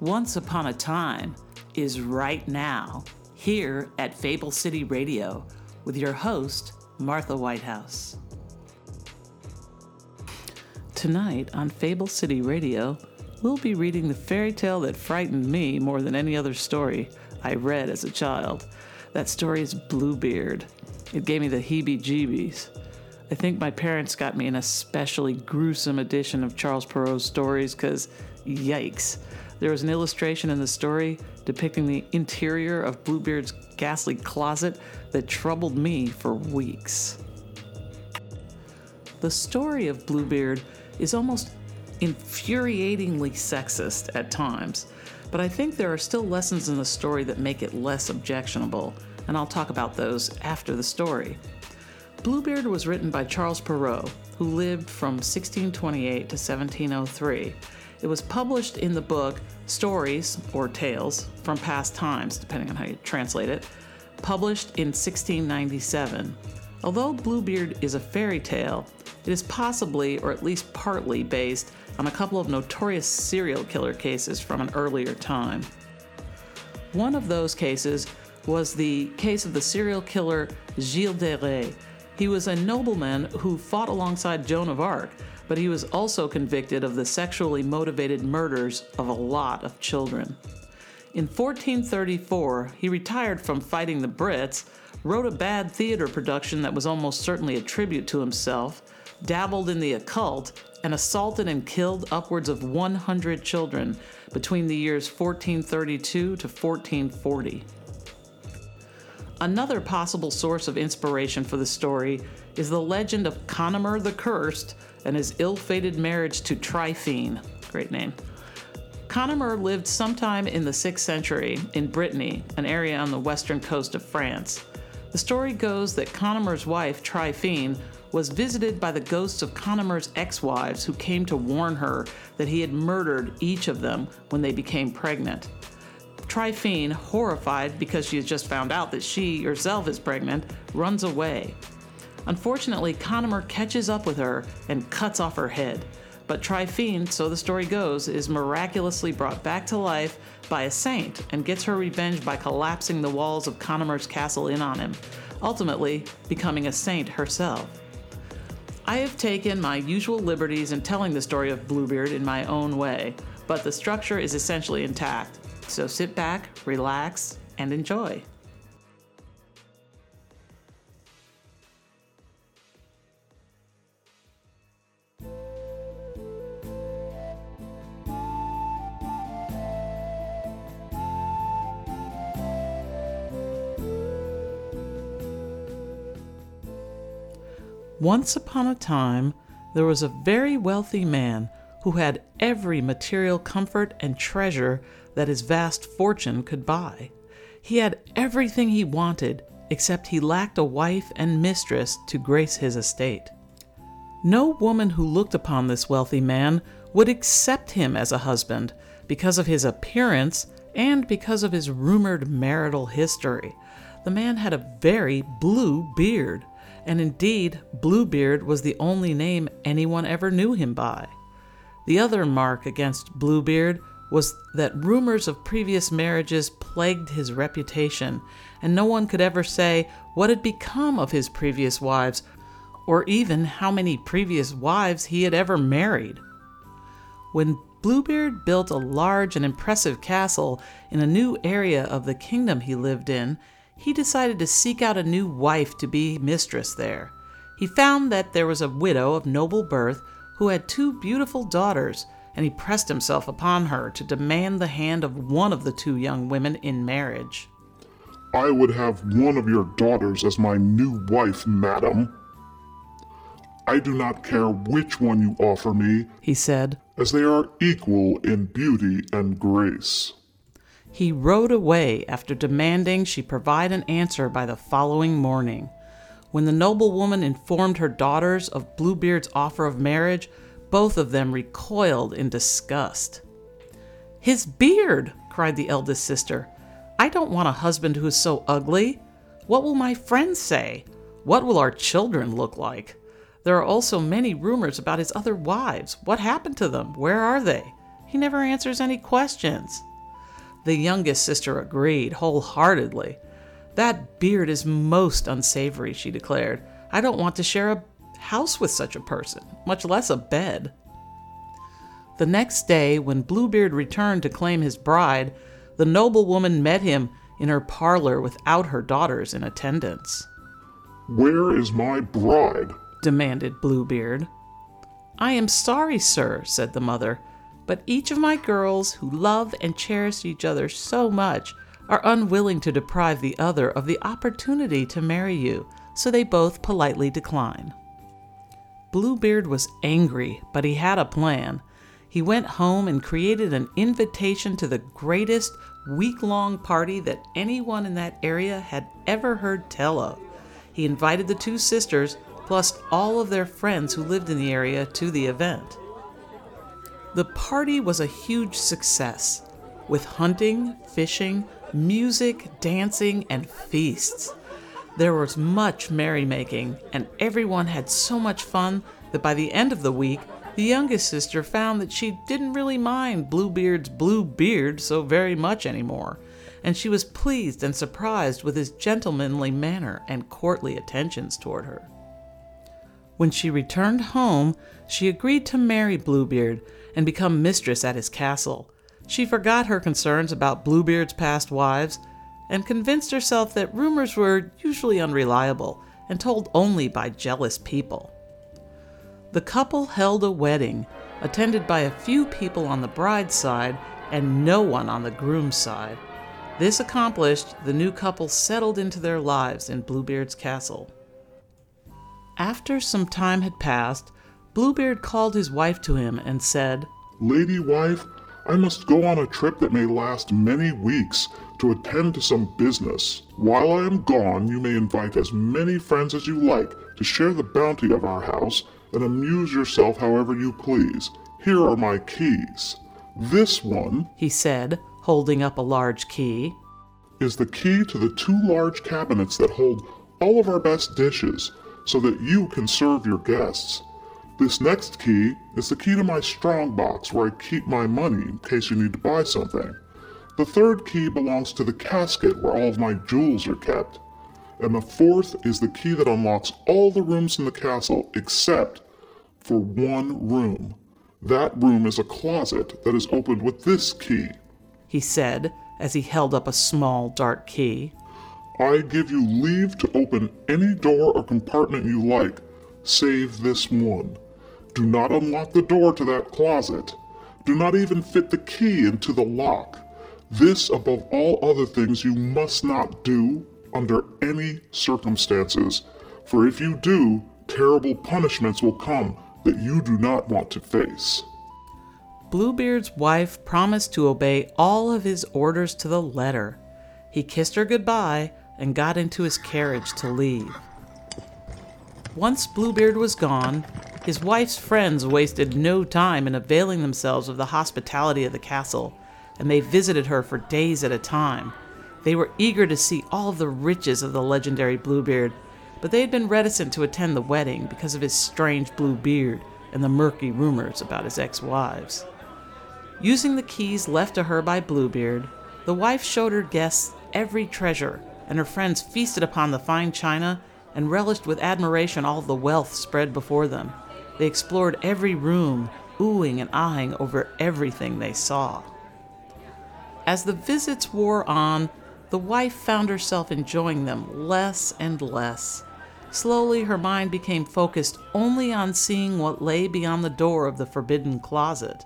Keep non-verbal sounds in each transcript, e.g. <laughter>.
Once Upon a Time is right now here at Fable City Radio with your host, Martha Whitehouse. Tonight on Fable City Radio, we'll be reading the fairy tale that frightened me more than any other story I read as a child. That story is Bluebeard. It gave me the heebie jeebies. I think my parents got me an especially gruesome edition of Charles Perrault's stories because, yikes, there was an illustration in the story depicting the interior of Bluebeard's ghastly closet that troubled me for weeks. The story of Bluebeard is almost infuriatingly sexist at times, but I think there are still lessons in the story that make it less objectionable, and I'll talk about those after the story. Bluebeard was written by Charles Perrault, who lived from 1628 to 1703. It was published in the book Stories or Tales from Past Times, depending on how you translate it, published in 1697. Although Bluebeard is a fairy tale, it is possibly, or at least partly, based on a couple of notorious serial killer cases from an earlier time. One of those cases was the case of the serial killer Gilles de Rais. He was a nobleman who fought alongside Joan of Arc, but he was also convicted of the sexually motivated murders of a lot of children. In 1434, he retired from fighting the Brits, wrote a bad theater production that was almost certainly a tribute to himself, dabbled in the occult, and assaulted and killed upwards of 100 children between the years 1432 to 1440. Another possible source of inspiration for the story is the legend of Conomer the Cursed and his ill fated marriage to Tryphene. Great name. Conomer lived sometime in the 6th century in Brittany, an area on the western coast of France. The story goes that Conomer's wife, Tryphene, was visited by the ghosts of Conomer's ex wives who came to warn her that he had murdered each of them when they became pregnant. Tryphene, horrified because she has just found out that she herself is pregnant, runs away. Unfortunately, Conomer catches up with her and cuts off her head. But Tryphene, so the story goes, is miraculously brought back to life by a saint and gets her revenge by collapsing the walls of Conomer's castle in on him, ultimately becoming a saint herself. I have taken my usual liberties in telling the story of Bluebeard in my own way, but the structure is essentially intact. So sit back, relax, and enjoy. Once upon a time, there was a very wealthy man who had every material comfort and treasure that his vast fortune could buy. He had everything he wanted, except he lacked a wife and mistress to grace his estate. No woman who looked upon this wealthy man would accept him as a husband because of his appearance and because of his rumored marital history. The man had a very blue beard, and indeed, Bluebeard was the only name anyone ever knew him by. The other mark against Bluebeard was that rumors of previous marriages plagued his reputation, and no one could ever say what had become of his previous wives, or even how many previous wives he had ever married. When Bluebeard built a large and impressive castle in a new area of the kingdom he lived in, he decided to seek out a new wife to be mistress there. He found that there was a widow of noble birth who had two beautiful daughters and he pressed himself upon her to demand the hand of one of the two young women in marriage. I would have one of your daughters as my new wife, madam. I do not care which one you offer me, he said, as they are equal in beauty and grace. He rode away after demanding she provide an answer by the following morning. When the noblewoman informed her daughters of Bluebeard's offer of marriage, both of them recoiled in disgust. His beard! cried the eldest sister. I don't want a husband who is so ugly. What will my friends say? What will our children look like? There are also many rumors about his other wives. What happened to them? Where are they? He never answers any questions. The youngest sister agreed wholeheartedly. That beard is most unsavory, she declared. I don't want to share a house with such a person, much less a bed. The next day, when Bluebeard returned to claim his bride, the noblewoman met him in her parlor without her daughters in attendance. Where is my bride? demanded Bluebeard. I am sorry, sir, said the mother, but each of my girls who love and cherish each other so much are unwilling to deprive the other of the opportunity to marry you, so they both politely decline. Bluebeard was angry, but he had a plan. He went home and created an invitation to the greatest week long party that anyone in that area had ever heard tell of. He invited the two sisters, plus all of their friends who lived in the area, to the event. The party was a huge success, with hunting, fishing, music, dancing, and feasts. There was much merrymaking, and everyone had so much fun that by the end of the week, the youngest sister found that she didn't really mind Bluebeard's blue beard so very much anymore, and she was pleased and surprised with his gentlemanly manner and courtly attentions toward her. When she returned home, she agreed to marry Bluebeard and become mistress at his castle. She forgot her concerns about Bluebeard's past wives and convinced herself that rumors were usually unreliable and told only by jealous people. The couple held a wedding, attended by a few people on the bride's side and no one on the groom's side. This accomplished, the new couple settled into their lives in Bluebeard's castle. After some time had passed, Bluebeard called his wife to him and said, Lady wife, I must go on a trip that may last many weeks to attend to some business. While I am gone, you may invite as many friends as you like to share the bounty of our house and amuse yourself however you please. Here are my keys. This one, he said, holding up a large key, is the key to the two large cabinets that hold all of our best dishes so that you can serve your guests. This next key is the key to my strong box where I keep my money in case you need to buy something. The third key belongs to the casket where all of my jewels are kept. And the fourth is the key that unlocks all the rooms in the castle except for one room. That room is a closet that is opened with this key, he said as he held up a small dark key. I give you leave to open any door or compartment you like, save this one. Do not unlock the door to that closet. Do not even fit the key into the lock. This, above all other things, you must not do under any circumstances, for if you do, terrible punishments will come that you do not want to face. Bluebeard's wife promised to obey all of his orders to the letter. He kissed her goodbye and got into his carriage to leave. Once Bluebeard was gone, his wife's friends wasted no time in availing themselves of the hospitality of the castle, and they visited her for days at a time. They were eager to see all the riches of the legendary Bluebeard, but they had been reticent to attend the wedding because of his strange blue beard and the murky rumors about his ex wives. Using the keys left to her by Bluebeard, the wife showed her guests every treasure, and her friends feasted upon the fine china and relished with admiration all the wealth spread before them. They explored every room, oohing and ahhing over everything they saw. As the visits wore on, the wife found herself enjoying them less and less. Slowly, her mind became focused only on seeing what lay beyond the door of the forbidden closet,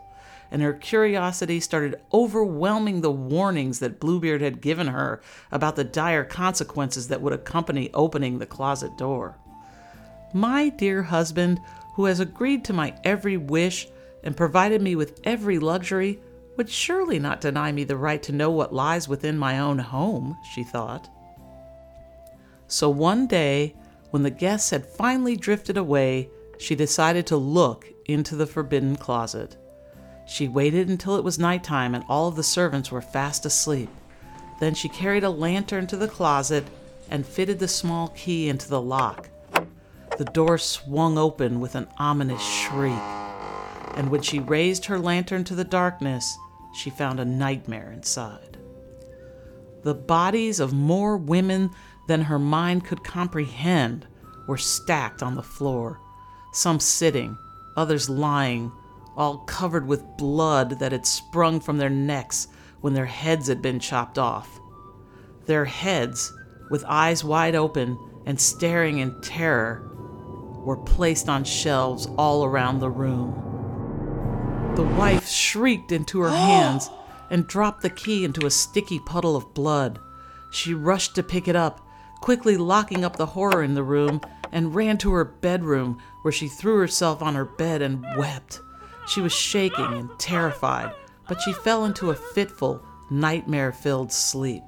and her curiosity started overwhelming the warnings that Bluebeard had given her about the dire consequences that would accompany opening the closet door. My dear husband, who has agreed to my every wish and provided me with every luxury, would surely not deny me the right to know what lies within my own home, she thought. So one day, when the guests had finally drifted away, she decided to look into the forbidden closet. She waited until it was nighttime and all of the servants were fast asleep. Then she carried a lantern to the closet and fitted the small key into the lock. The door swung open with an ominous shriek. and when she raised her lantern to the darkness, she found a nightmare inside. The bodies of more women than her mind could comprehend were stacked on the floor, some sitting, others lying, all covered with blood that had sprung from their necks when their heads had been chopped off. Their heads, with eyes wide open and staring in terror, were placed on shelves all around the room. The wife shrieked into her <gasps> hands and dropped the key into a sticky puddle of blood. She rushed to pick it up, quickly locking up the horror in the room, and ran to her bedroom, where she threw herself on her bed and wept. She was shaking and terrified, but she fell into a fitful, nightmare filled sleep.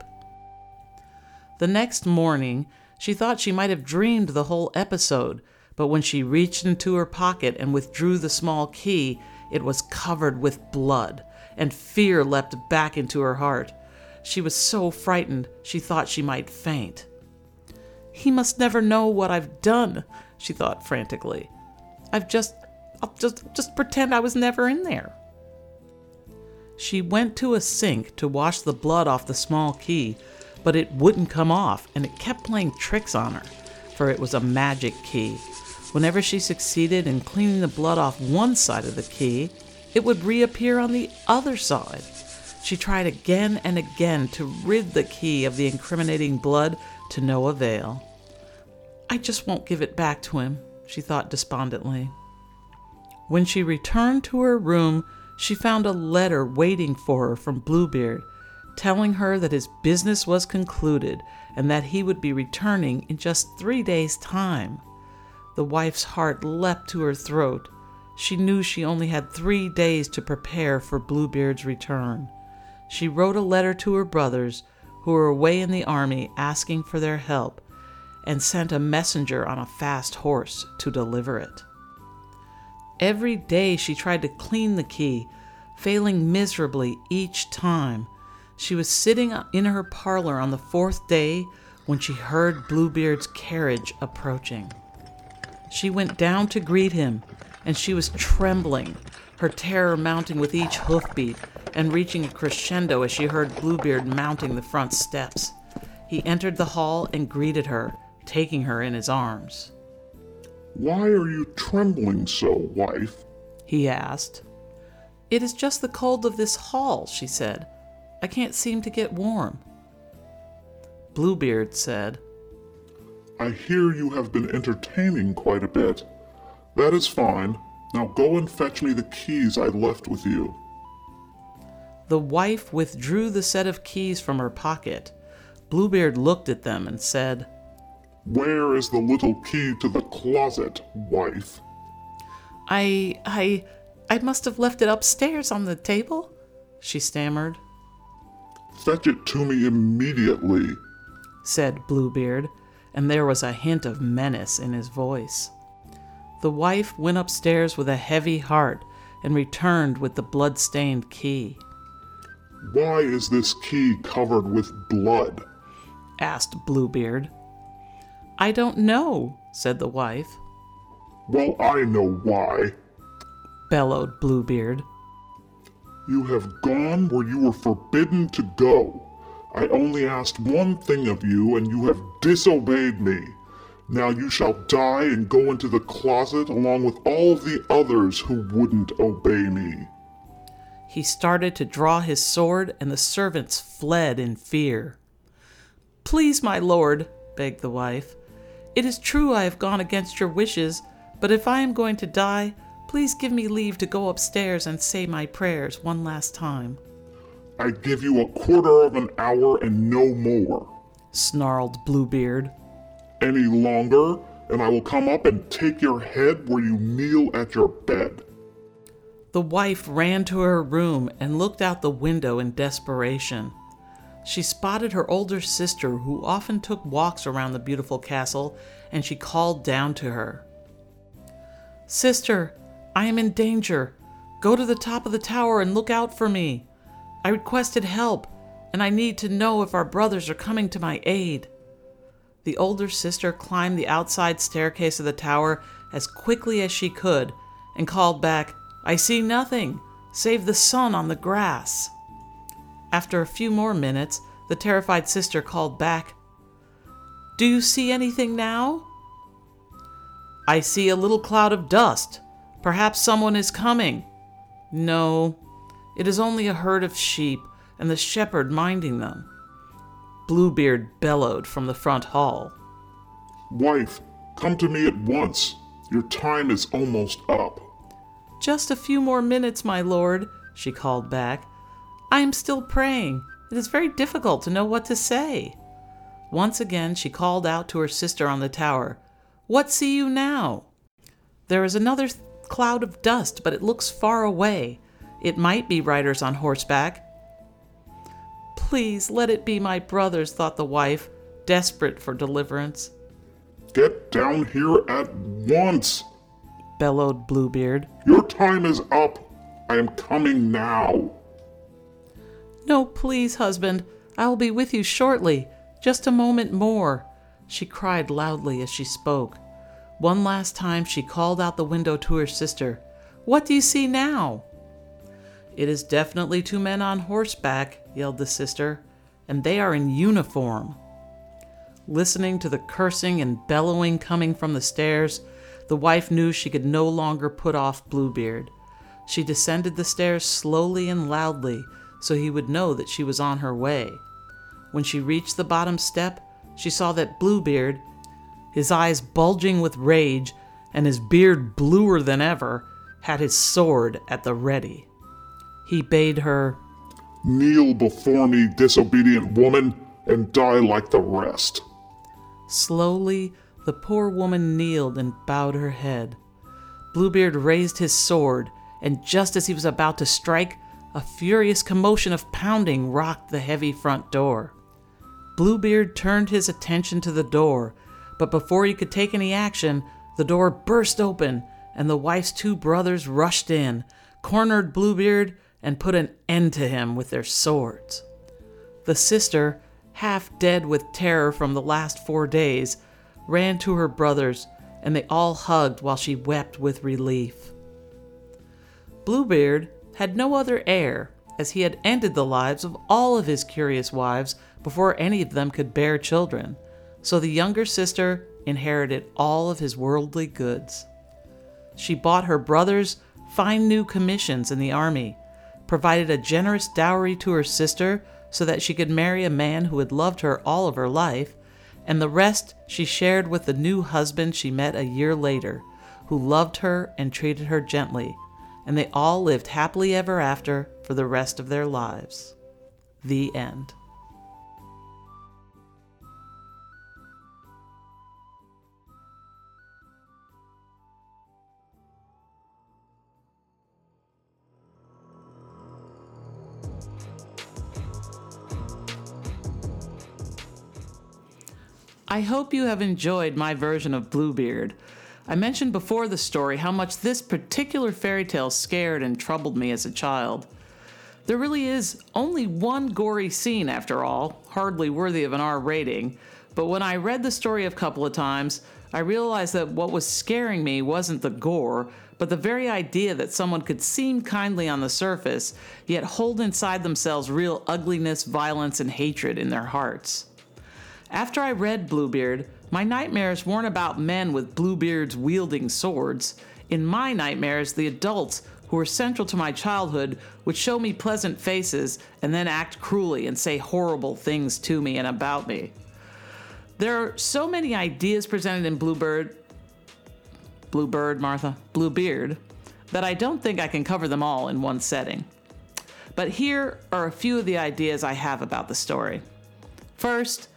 The next morning, she thought she might have dreamed the whole episode, but when she reached into her pocket and withdrew the small key, it was covered with blood, and fear leapt back into her heart. She was so frightened she thought she might faint. He must never know what I've done, she thought frantically. I've just I'll just just pretend I was never in there. She went to a sink to wash the blood off the small key, but it wouldn't come off and it kept playing tricks on her, for it was a magic key. Whenever she succeeded in cleaning the blood off one side of the key, it would reappear on the other side. She tried again and again to rid the key of the incriminating blood to no avail. I just won't give it back to him, she thought despondently. When she returned to her room, she found a letter waiting for her from Bluebeard, telling her that his business was concluded and that he would be returning in just three days' time. The wife's heart leapt to her throat. She knew she only had three days to prepare for Bluebeard's return. She wrote a letter to her brothers, who were away in the army, asking for their help, and sent a messenger on a fast horse to deliver it. Every day she tried to clean the key, failing miserably each time. She was sitting in her parlor on the fourth day when she heard Bluebeard's carriage approaching. She went down to greet him, and she was trembling, her terror mounting with each hoofbeat and reaching a crescendo as she heard Bluebeard mounting the front steps. He entered the hall and greeted her, taking her in his arms. Why are you trembling so, wife? he asked. It is just the cold of this hall, she said. I can't seem to get warm. Bluebeard said, I hear you have been entertaining quite a bit. That is fine. Now go and fetch me the keys I left with you. The wife withdrew the set of keys from her pocket. Bluebeard looked at them and said, Where is the little key to the closet, wife? I. I. I must have left it upstairs on the table, she stammered. Fetch it to me immediately, said Bluebeard and there was a hint of menace in his voice. The wife went upstairs with a heavy heart and returned with the blood-stained key. Why is this key covered with blood? asked Bluebeard. I don't know, said the wife. Well, I know why, bellowed Bluebeard. You have gone where you were forbidden to go. I only asked one thing of you, and you have disobeyed me. Now you shall die and go into the closet along with all the others who wouldn't obey me. He started to draw his sword, and the servants fled in fear. Please, my lord, begged the wife, it is true I have gone against your wishes, but if I am going to die, please give me leave to go upstairs and say my prayers one last time. I give you a quarter of an hour and no more, snarled Bluebeard. Any longer, and I will come up and take your head where you kneel at your bed. The wife ran to her room and looked out the window in desperation. She spotted her older sister, who often took walks around the beautiful castle, and she called down to her Sister, I am in danger. Go to the top of the tower and look out for me. I requested help, and I need to know if our brothers are coming to my aid. The older sister climbed the outside staircase of the tower as quickly as she could and called back, I see nothing, save the sun on the grass. After a few more minutes, the terrified sister called back, Do you see anything now? I see a little cloud of dust. Perhaps someone is coming. No, it is only a herd of sheep and the shepherd minding them. Bluebeard bellowed from the front hall. Wife, come to me at once. Your time is almost up. Just a few more minutes, my lord, she called back. I am still praying. It is very difficult to know what to say. Once again she called out to her sister on the tower, What see you now? There is another th- cloud of dust, but it looks far away. It might be riders on horseback. Please let it be my brothers, thought the wife, desperate for deliverance. Get down here at once. bellowed Bluebeard. Your time is up. I am coming now. No, please, husband. I will be with you shortly. Just a moment more, she cried loudly as she spoke. One last time she called out the window to her sister. What do you see now? It is definitely two men on horseback, yelled the sister, and they are in uniform. Listening to the cursing and bellowing coming from the stairs, the wife knew she could no longer put off Bluebeard. She descended the stairs slowly and loudly so he would know that she was on her way. When she reached the bottom step, she saw that Bluebeard, his eyes bulging with rage and his beard bluer than ever, had his sword at the ready. He bade her, Kneel before me, disobedient woman, and die like the rest. Slowly, the poor woman kneeled and bowed her head. Bluebeard raised his sword, and just as he was about to strike, a furious commotion of pounding rocked the heavy front door. Bluebeard turned his attention to the door, but before he could take any action, the door burst open, and the wife's two brothers rushed in, cornered Bluebeard, and put an end to him with their swords. The sister, half dead with terror from the last four days, ran to her brothers, and they all hugged while she wept with relief. Bluebeard had no other heir, as he had ended the lives of all of his curious wives before any of them could bear children, so the younger sister inherited all of his worldly goods. She bought her brothers fine new commissions in the army, provided a generous dowry to her sister so that she could marry a man who had loved her all of her life, and the rest she shared with the new husband she met a year later, who loved her and treated her gently, and they all lived happily ever after for the rest of their lives. The end. I hope you have enjoyed my version of Bluebeard. I mentioned before the story how much this particular fairy tale scared and troubled me as a child. There really is only one gory scene, after all, hardly worthy of an R rating, but when I read the story a couple of times, I realized that what was scaring me wasn't the gore, but the very idea that someone could seem kindly on the surface, yet hold inside themselves real ugliness, violence, and hatred in their hearts. After I read Bluebeard, my nightmares weren't about men with Bluebeards wielding swords. In my nightmares, the adults who were central to my childhood would show me pleasant faces and then act cruelly and say horrible things to me and about me. There are so many ideas presented in Bluebird, Bluebird, Martha, Bluebeard, that I don't think I can cover them all in one setting. But here are a few of the ideas I have about the story. First,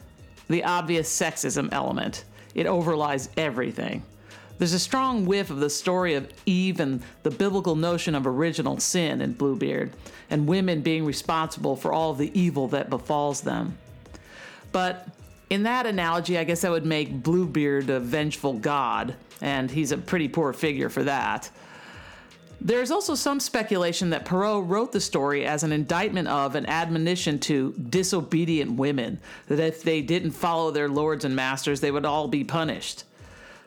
the obvious sexism element. It overlies everything. There's a strong whiff of the story of Eve and the biblical notion of original sin in Bluebeard, and women being responsible for all the evil that befalls them. But in that analogy, I guess I would make Bluebeard a vengeful god, and he's a pretty poor figure for that. There's also some speculation that Perrault wrote the story as an indictment of an admonition to disobedient women, that if they didn't follow their lords and masters, they would all be punished.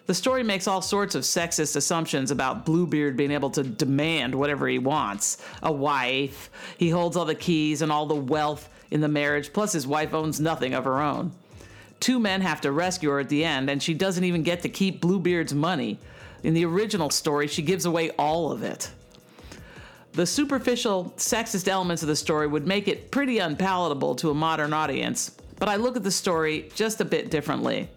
The story makes all sorts of sexist assumptions about Bluebeard being able to demand whatever he wants a wife, he holds all the keys and all the wealth in the marriage, plus his wife owns nothing of her own. Two men have to rescue her at the end, and she doesn't even get to keep Bluebeard's money. In the original story, she gives away all of it. The superficial, sexist elements of the story would make it pretty unpalatable to a modern audience, but I look at the story just a bit differently.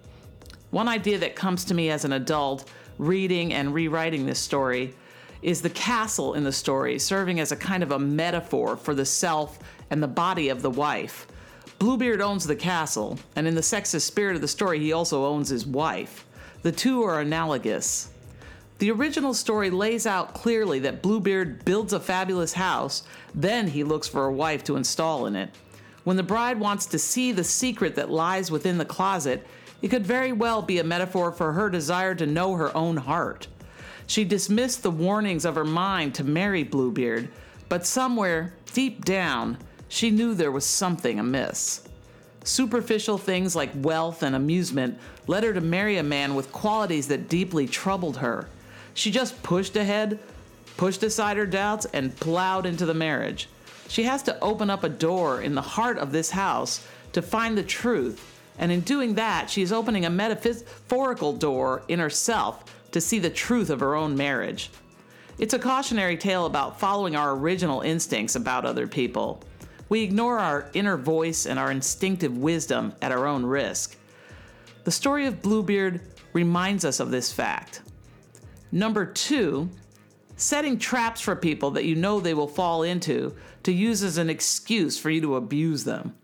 One idea that comes to me as an adult reading and rewriting this story is the castle in the story serving as a kind of a metaphor for the self and the body of the wife. Bluebeard owns the castle, and in the sexist spirit of the story, he also owns his wife. The two are analogous. The original story lays out clearly that Bluebeard builds a fabulous house, then he looks for a wife to install in it. When the bride wants to see the secret that lies within the closet, it could very well be a metaphor for her desire to know her own heart. She dismissed the warnings of her mind to marry Bluebeard, but somewhere, deep down, she knew there was something amiss. Superficial things like wealth and amusement led her to marry a man with qualities that deeply troubled her. She just pushed ahead, pushed aside her doubts, and plowed into the marriage. She has to open up a door in the heart of this house to find the truth, and in doing that, she is opening a metaphorical door in herself to see the truth of her own marriage. It's a cautionary tale about following our original instincts about other people. We ignore our inner voice and our instinctive wisdom at our own risk. The story of Bluebeard reminds us of this fact. Number two, setting traps for people that you know they will fall into to use as an excuse for you to abuse them.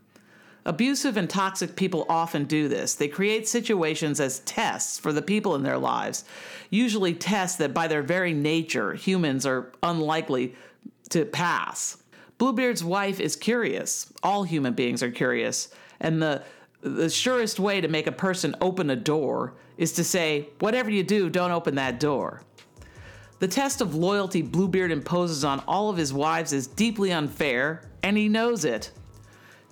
Abusive and toxic people often do this. They create situations as tests for the people in their lives, usually tests that by their very nature humans are unlikely to pass. Bluebeard's wife is curious. All human beings are curious. And the the surest way to make a person open a door is to say, whatever you do, don't open that door. The test of loyalty Bluebeard imposes on all of his wives is deeply unfair, and he knows it.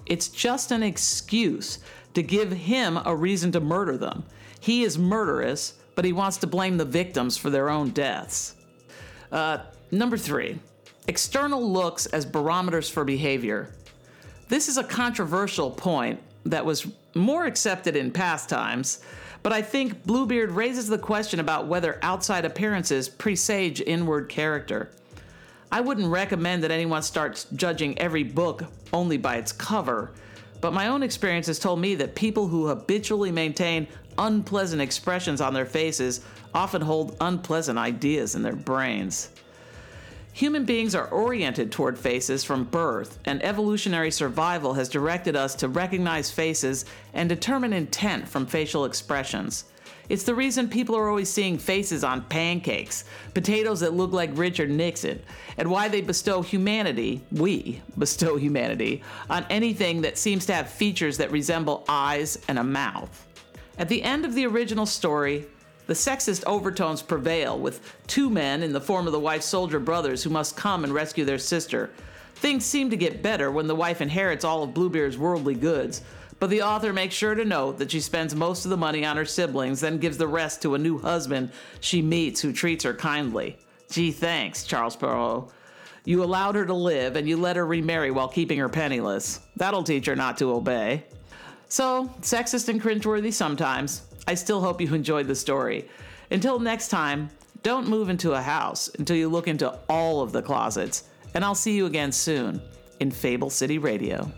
It's just an excuse to give him a reason to murder them. He is murderous, but he wants to blame the victims for their own deaths. Uh, number three, external looks as barometers for behavior. This is a controversial point that was more accepted in past times, but I think Bluebeard raises the question about whether outside appearances presage inward character. I wouldn't recommend that anyone starts judging every book only by its cover, but my own experience has told me that people who habitually maintain unpleasant expressions on their faces often hold unpleasant ideas in their brains. Human beings are oriented toward faces from birth, and evolutionary survival has directed us to recognize faces and determine intent from facial expressions. It's the reason people are always seeing faces on pancakes, potatoes that look like Richard Nixon, and why they bestow humanity, we bestow humanity, on anything that seems to have features that resemble eyes and a mouth. At the end of the original story, the sexist overtones prevail, with two men in the form of the wife's soldier brothers who must come and rescue their sister. Things seem to get better when the wife inherits all of Bluebeard's worldly goods, but the author makes sure to note that she spends most of the money on her siblings, then gives the rest to a new husband she meets who treats her kindly. Gee, thanks, Charles Perrault. You allowed her to live and you let her remarry while keeping her penniless. That'll teach her not to obey. So, sexist and cringeworthy sometimes. I still hope you enjoyed the story. Until next time, don't move into a house until you look into all of the closets, and I'll see you again soon in Fable City Radio.